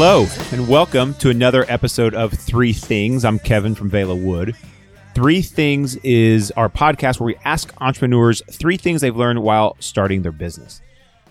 Hello, and welcome to another episode of Three Things. I'm Kevin from Vela Wood. Three Things is our podcast where we ask entrepreneurs three things they've learned while starting their business.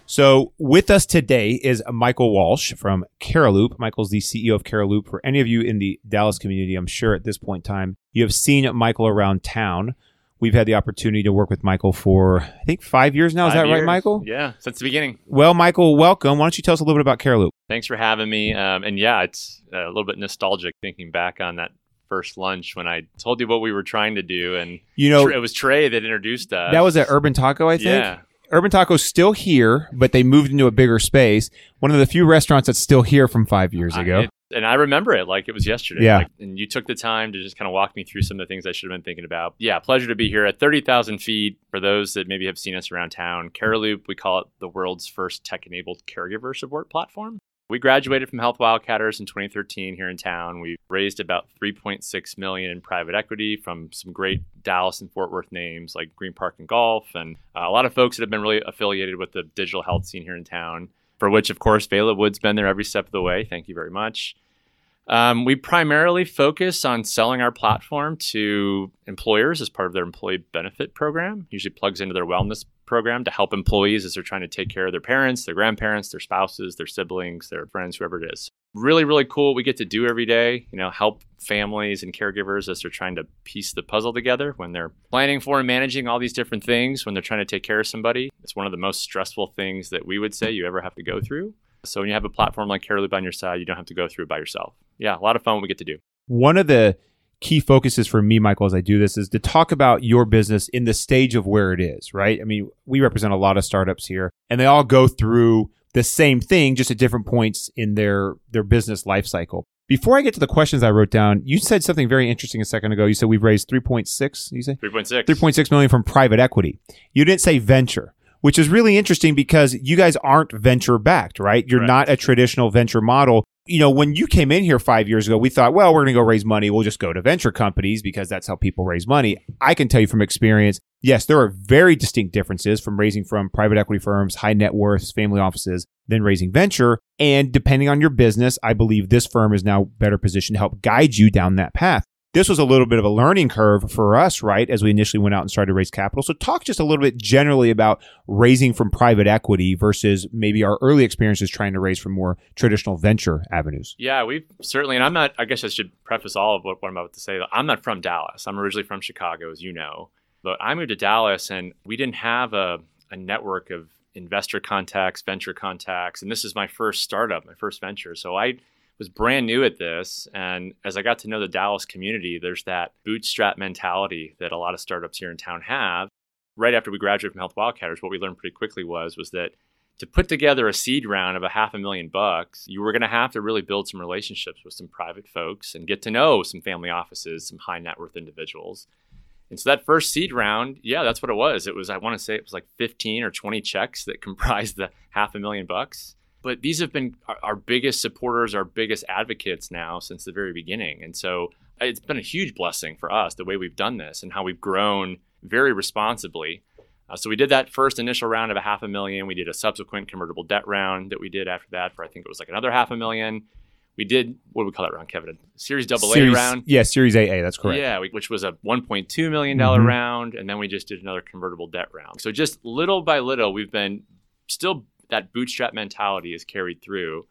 So, with us today is Michael Walsh from Cariloop. Michael's the CEO of Cariloop. For any of you in the Dallas community, I'm sure at this point in time, you have seen Michael around town. We've had the opportunity to work with Michael for, I think, five years now. Is Five that right. Michael? Yeah, since the beginning. Well, Michael, welcome. Why don't you tell us a little bit about Cariloop? Thanks for having me. Um, and yeah, it's a little bit nostalgic thinking back on that first lunch when I told you what we were trying to do, and You know, it was Trey that introduced us. that was at Urban Taco, I think. Yeah, Urban Taco's still here, but they moved into a bigger space. One of the few restaurants that's still here from five years I- ago. it- and I remember it like it was yesterday. Yeah. Like, and you took the time to just kind of walk me through some of the things I should have been thinking about. Yeah, pleasure to be here at 30,000 feet. For those that maybe have seen us around town, Cariloop, we call it the world's first tech-enabled caregiver support platform. We graduated from Health Wildcatters in 2013 here in town. We raised about 3.6 million in private equity from some great Dallas and Fort Worth names like Green Park and Golf, and uh, a lot of folks that have been really affiliated with the digital health scene here in town. For which, of course, Vela Wood's been there every step of the way. Thank you very much. Um, we primarily focus on selling our platform to employers as part of their employee benefit program. Usually plugs into their wellness program to help employees as they're trying to take care of their parents, their grandparents, their spouses, their siblings, their friends, whoever it is. Really, really cool. We get to do every day. You know, help families and caregivers as they're trying to piece the puzzle together when they're planning for and managing all these different things. When they're trying to take care of somebody, it's one of the most stressful things that we would say you ever have to go through. So when you have a platform like Cariloop on your side, you don't have to go through it by yourself. Yeah, a lot of fun we get to do. One of the key focuses for me, Michael, as I do this is to talk about your business in the stage of where it is, right? I mean, we represent a lot of startups here and they all go through the same thing, just at different points in their, their business life cycle. Before I get to the questions I wrote down, you said something very interesting a second ago. You said we've raised 3.6, you say? 3.6. 3.6 million from private equity. You didn't say venture, which is really interesting because you guys aren't venture backed, right? You're Correct. not a traditional venture model. You know, when you came in here five years ago, we thought, well, we're going to go raise money. We'll just go to venture companies because that's how people raise money. I can tell you from experience, yes, there are very distinct differences from raising from private equity firms, high net worths, family offices, than raising venture. And depending on your business, I believe this firm is now better positioned to help guide you down that path this was a little bit of a learning curve for us, right? As we initially went out and started to raise capital. So talk just a little bit generally about raising from private equity versus maybe our early experiences trying to raise from more traditional venture avenues. Yeah, we've certainly, and I'm not, I guess I should preface all of what, what I'm about to say. I'm not from Dallas. I'm originally from Chicago, as you know. But I moved to Dallas and we didn't have a, a network of investor contacts, venture contacts. And this is my first startup, my first venture. So I was brand new at this. And as I got to know the Dallas community, there's that bootstrap mentality that a lot of startups here in town have. Right after we graduated from Health Wildcatters, what we learned pretty quickly was was that to put together a seed round of a half a million bucks, you were going to have to really build some relationships with some private folks and get to know some family offices, some high net worth individuals. And so that first seed round, yeah, that's what it was. It was, I want to say it was like 15 or 20 checks that comprised the half a million bucks. But these have been our, biggest supporters, our biggest advocates now since the very beginning. And so it's been a huge blessing for us the way we've done this and how we've grown very responsibly. Uh, so we did that first initial round of a half a million. We did a subsequent convertible debt round that we did after that for I think it was like another half a million. We did what do we call that round, Kevin? A series double Series- A round. Yeah, Series AA, that's correct. Yeah, we, which was a 1.2 million dollar Mhm. round, and then we just did another convertible debt round. So just little by little, we've been still that bootstrap mentality is carried through,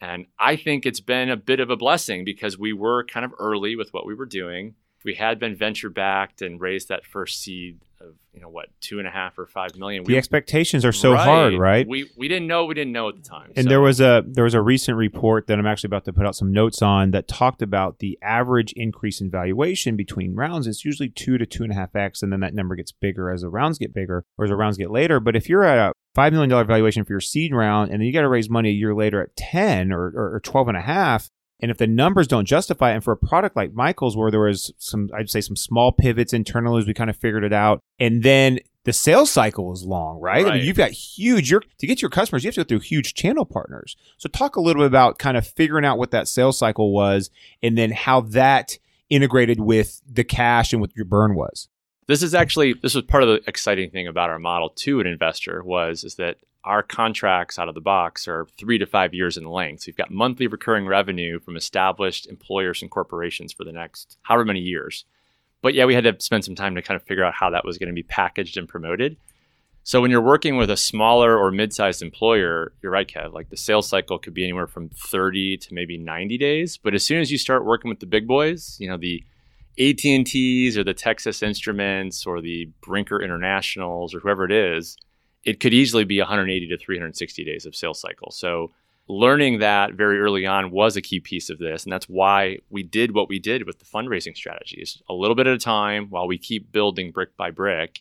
and I think it's been a bit of a blessing because we were kind of early with what we were doing. We had been venture backed and raised that first seed of you know what two and a half or five million, The expectations are so hard, right? We we didn't know we didn't know at the time. And So- there was a there was a recent report that I'm actually about to put out some notes on that talked about the average increase in valuation between rounds. It's usually two to two and a half x, and then that number gets bigger as the rounds get bigger or as the rounds get later. But if you're at a five million dollar valuation for your seed round, and then you got to raise money a year later at ten or, or, or twelve and a half, and if the numbers don't justify it, and for a product like Michael's, where there was some, I'd say some small pivots internally as we kind of figured it out, and then the sales cycle is long, right? I mean, you've got huge. You're to get your customers, you have to go through huge channel partners. So talk a little bit about kind of figuring out what that sales cycle was, and then how that integrated with the cash and what your burn was. this is actually this was part of the exciting thing about our model to an investor was is that our contracts out of the box are three to five years in length. So you've got monthly recurring revenue from established employers and corporations for the next however many years. But yeah, we had to spend some time to kind of figure out how that was going to be packaged and promoted. So when you're working with a smaller or mid-sized employer, you're right, Kev. Like the sales cycle could be anywhere from 30 to maybe 90 days. But as soon as you start working with the big boys, you know the AT&Ts or the Texas Instruments or the Brinker Internationals or whoever it is, it could easily be 180 to 360 days of sales cycle. So learning that very early on was a key piece of this and that's why we did what we did with the fundraising strategies. A little bit at a time while we keep building brick by brick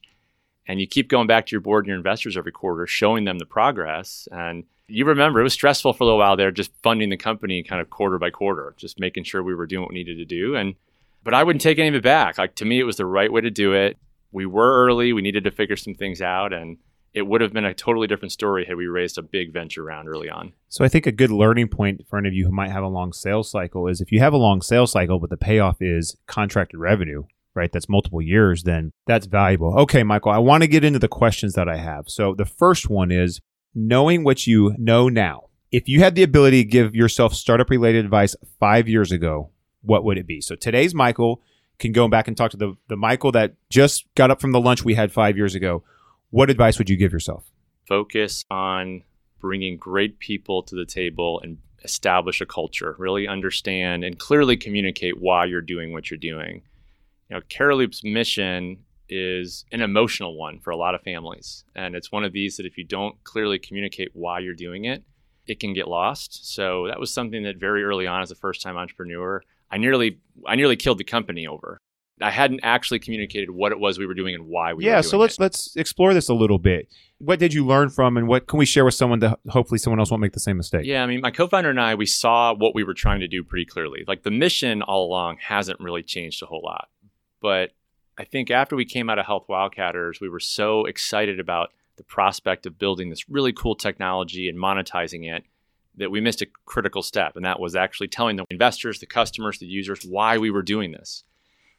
and you keep going back to your board and your investors every quarter showing them the progress. And you remember it was stressful for a little while there just funding the company kind of quarter by quarter just making sure we were doing what we needed to do. And but i wouldn't take any of it back. Like to me it was the right way to do it. We were early. We needed to figure some things out. And it would have been a totally different story had we raised a big venture round early on. So I think a good learning point for any of you who might have a long sales cycle is if you have a long sales cycle, but the payoff is contracted revenue, right? That's multiple years, then that's valuable. Okay, Michael, I want to get into the questions that I have. So the first one is knowing what you know now. If you had the ability to give yourself startup related advice five years ago, what would it be? So today's Michael can go back and talk to the, the Michael that just got up from the lunch we had five years ago what advice would you give yourself? Focus on bringing great people to the table and establish a culture. Really understand and clearly communicate why you're doing what you're doing. You know, Cariloop's mission is an emotional one for a lot of families. And it's one of these that if you don't clearly communicate why you're doing it, it can get lost. So that was something that very early on as a first time entrepreneur, I nearly I nearly killed the company over. I hadn't actually communicated what it was we were doing and why we yeah, so let's it. let's explore this a little bit. What did you learn from and what can we share with someone to hopefully someone else won't make the same mistake? Yeah, I mean, my co-founder and I we saw what we were trying to do pretty clearly. Like the mission all along hasn't really changed a whole lot. But I think after we came out of Health Wildcatters, we were so excited about the prospect of building this really cool technology and monetizing it that we missed a critical step and that was actually telling the investors, the customers, the users why we were doing this.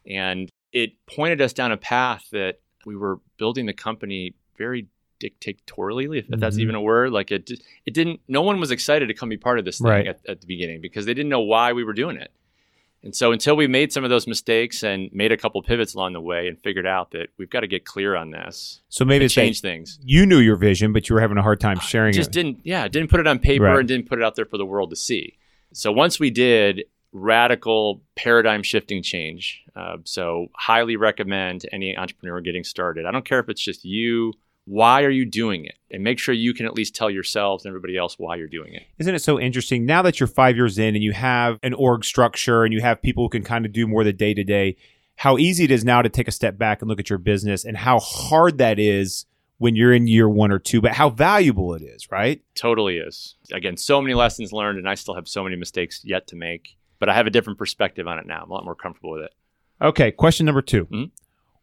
And it pointed us down a path that we were building the company very dictatorially, if, mm-hmm. that's even a word. Like it, it didn't. No one was excited to come be part of this thing right. at, at the beginning because they didn't know why we were doing it. And so until we made some of those mistakes and made a couple pivots along the way and figured out that we've got to get clear on this. So maybe change things. You knew your vision, but you were having a hard time sharing just it. Just didn't yeah, didn't put it on paper right. and didn't put it out there for the world to see. So once we did, radical paradigm shifting change. Uh, so, highly recommend any entrepreneur getting started. I don't care if it's just you. Why are you doing it? And make sure you can at least tell yourselves and everybody else why you're doing it. Isn't it so interesting now that you're five years in and you have an org structure and you have people who can kind of do more the day to day? How easy it is now to take a step back and look at your business and how hard that is when you're in year one or two, but how valuable it is, right? Totally is. Again, so many lessons learned, and I still have so many mistakes yet to make but I have a different perspective on it now. I'm a lot more comfortable with it. Okay, question number 2 mm-hmm.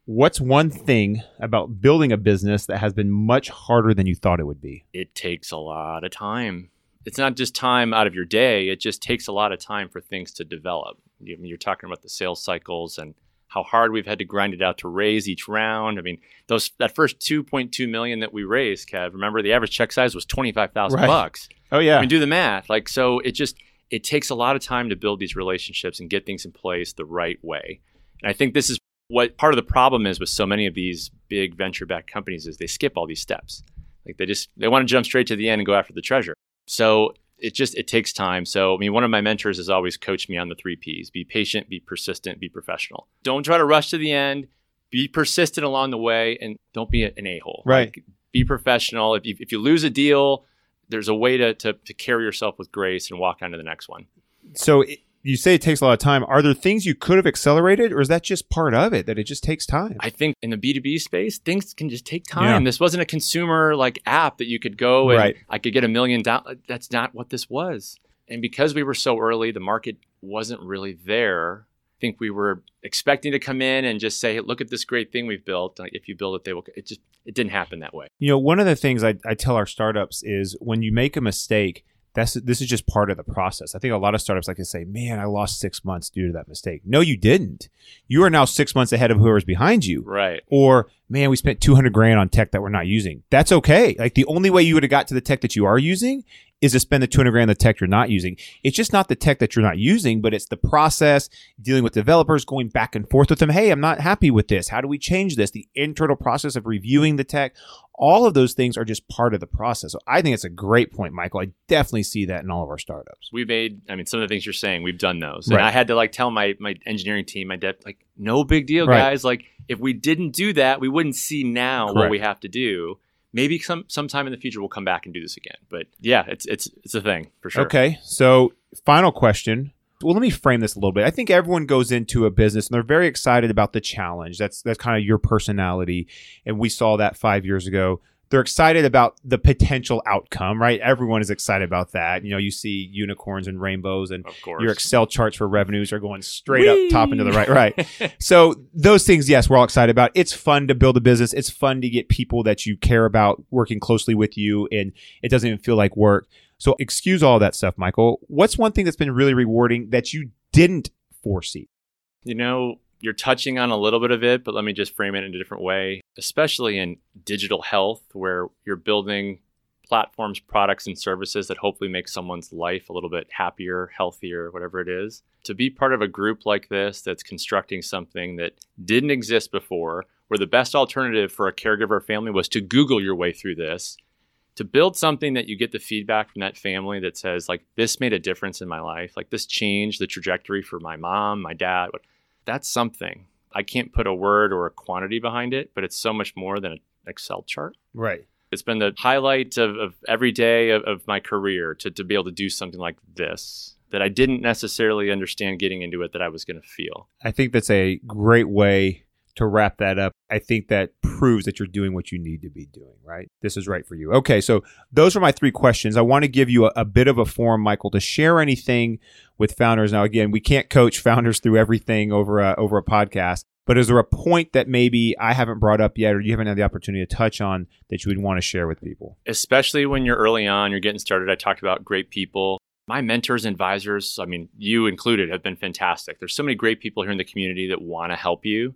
What's one thing about building a business that has been much harder than you thought it would be? It takes a lot of time. It's not just time out of your day, it just takes a lot of time for things to develop. You're talking about the sales cycles and how hard we've had to grind it out to raise each round. I mean, those that first 2.2 million that we raised, Kev, remember the average check size was 25,000 right. bucks. Oh yeah. I mean, do the math. Like so it just it takes a lot of time to build these relationships and get things in place the right way. And I think this is what part of the problem is with so many of these big venture backed companies is they skip all these steps. Like they just they want to jump straight to the end and go after the treasure. So it just it takes time. So I mean one of my mentors has always coached me on the 3 Ps. Be patient, be persistent, be professional. Don't try to rush to the end. Be persistent along the way and don't be an a-hole. Right. Like, be professional. If you, if you lose a deal, there's a way to, to, to carry yourself with grace and walk on to the next one. So it, you say it takes a lot of time. Are there things you could have accelerated, or is that just part of it that it just takes time? I think in the B two B space, things can just take time. Yeah. This wasn't a consumer like app that you could go and right. I could get a million dollars. That's not what this was. And because we were so early, the market wasn't really there I think we were expecting to come in and just say, hey, "Look at this great thing we've built. If you build it, they will." It just it didn't happen that way. You know, one of the things I, I tell our startups is when you make a mistake, That's this is just part of the process. I think a lot of startups like to say, "Man, I lost six months due to that mistake." No, you didn't. You are now six months ahead of whoever's behind you. Right. Or, man, we spent two hundred grand on tech that we're not using. That's okay. Like the only way you would have got to the tech that you are using is to spend the 200 grand on the tech you're not using. It's just not the tech that you're not using, but it's the process, dealing with developers, going back and forth with them. Hey, I'm not happy with this. How do we change this? The internal process of reviewing the tech. All of those things are just part of the process. So I think it's a great point, Michael. I definitely see that in all of our startups. We made, I mean, some of the things you're saying, we've done those. And Right. I had to like tell my my engineering team, my dev, like, no big deal, Right. guys. Like, if we didn't do that, we wouldn't see now what we have to do. Maybe some sometime in the future we'll come back and do this again. But yeah, it's it's it's a thing for sure. Okay. So, final question. Well, let me frame this a little bit. I think everyone goes into a business and they're very excited about the challenge. That's that's kind of your personality, and we saw that five years ago. They're excited about the potential outcome, right? Everyone is excited about that. You know, you see unicorns and rainbows, and your Excel charts for revenues are going straight up top into the right. Right. So those things, yes, we're all excited about. It's fun to build a business. It's fun to get people that you care about working closely with you, and it doesn't even feel like work. So excuse all that stuff, Michael. What's one thing that's been really rewarding that you didn't foresee? You know, you're touching on a little bit of it, but let me just frame it in a different way, especially in digital health, where you're building platforms, products, and services that hopefully make someone's life a little bit happier, healthier, whatever it is. To be part of a group like this that's constructing something that didn't exist before, where the best alternative for a caregiver family was to Google your way through this, to build something that you get the feedback from that family that says, like, this made a difference in my life, like, this changed the trajectory for my mom, my dad, what that's something. I can't put a word or a quantity behind it, but it's so much more than an Excel chart. Right. It's been the highlight of, of every day of, of my career to, to be able to do something like this that I didn't necessarily understand getting into it that I was going to feel. I think that's a great way to wrap that up. I think that proves that you're doing what you need to be doing, right? This is right for you. Okay, so those are my three questions. I want to give you a, a bit of a forum, Michael, to share anything with founders. Now, again, we can't coach founders through everything over a, over a podcast, but is there a point that maybe I haven't brought up yet or you haven't had the opportunity to touch on that you would want to share with people? Especially when you're early on, you're getting started. I talked about great people. My mentors and advisors, I mean, you included, have been fantastic. There's so many great people here in the community that want to help you.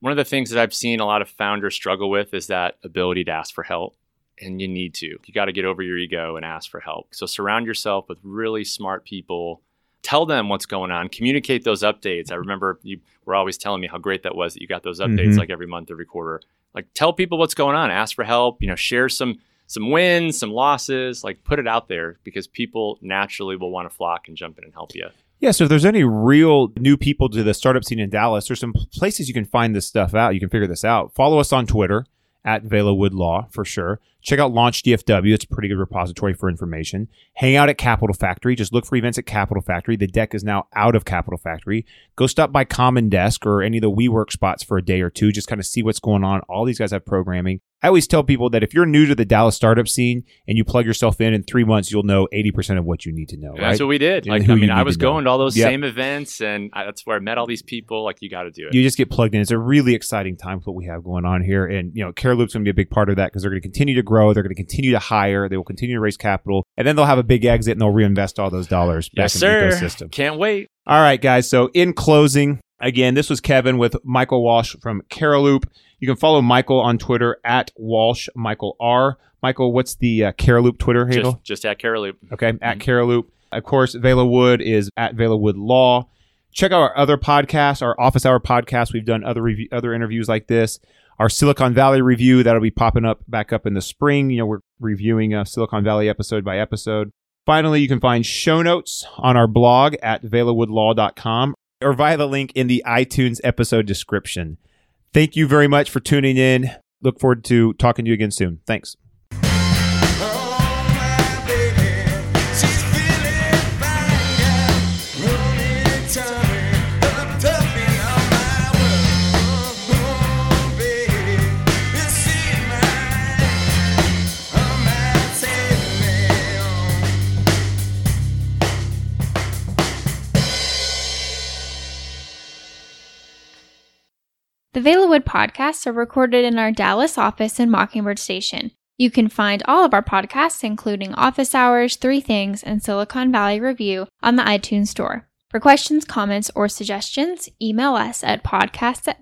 One of the things that I've seen a lot of founders struggle with is that ability to ask for help. And you need to. You got to get over your ego and ask for help. So surround yourself with really smart people. Tell them what's going on. Communicate those updates. I remember you were always telling me how great that was that you got those updates Mhm. like every month, every quarter. Like tell people what's going on. Ask for help. You know, share some some wins, some losses. Like put it out there because people naturally will want to flock and jump in and help you. Yeah, so if there's any real new people to the startup scene in Dallas, there's some places you can find this stuff out. You can figure this out. Follow us on Twitter at Velawood Law for sure. Check out Launch DFW. It's a pretty good repository for information. Hang out at Capital Factory. Just look for events at Capital Factory. The deck is now out of Capital Factory. Go stop by Common Desk or any of the WeWork spots for a day or two. Just kind of see what's going on. All these guys have programming. I always tell people that if you're new to the Dallas startup scene and you plug yourself in in three months, you'll know 80% of what you need to know. Right? That's what we did. Like I mean, I was to going to all those Yep. same events, and I, that's where I met all these people. Like you got to do it. you just get plugged in. It's a really exciting time with what we have going on here. And, you know, Cariloop's going to be a big part of that because they're going to continue to grow. They're going to continue to hire. They will continue to raise capital. And then they'll have a big exit and they'll reinvest all those dollars back yes, in sir. the ecosystem. Can't wait. All right, guys. So in closing, again, this was Kevin with Michael Walsh from Cariloop. You can follow Michael on Twitter at Walsh Michael R. Michael, what's the uh, Cariloop Twitter handle? Just, just at Cariloop. Okay, at Cariloop. Of course, Vela Wood is at Vela Wood Law. Check out our other podcasts, our Office Hour podcast. We've done other review, other interviews like this. Our Silicon Valley review that'll be popping up back up in the spring. You know, we're reviewing a Silicon Valley episode by episode. Finally, you can find show notes on our blog at velawoodlaw.com or via the link in the iTunes episode description. Thank you very much for tuning in. Look forward to talking to you again soon. Thanks. The Velawood podcasts are recorded in our Dallas office in Mockingbird Station. You can find all of our podcasts, including Office Hours, Three Things, and Silicon Valley Review, on the iTunes Store. For questions, comments, or suggestions, email us at podcasts at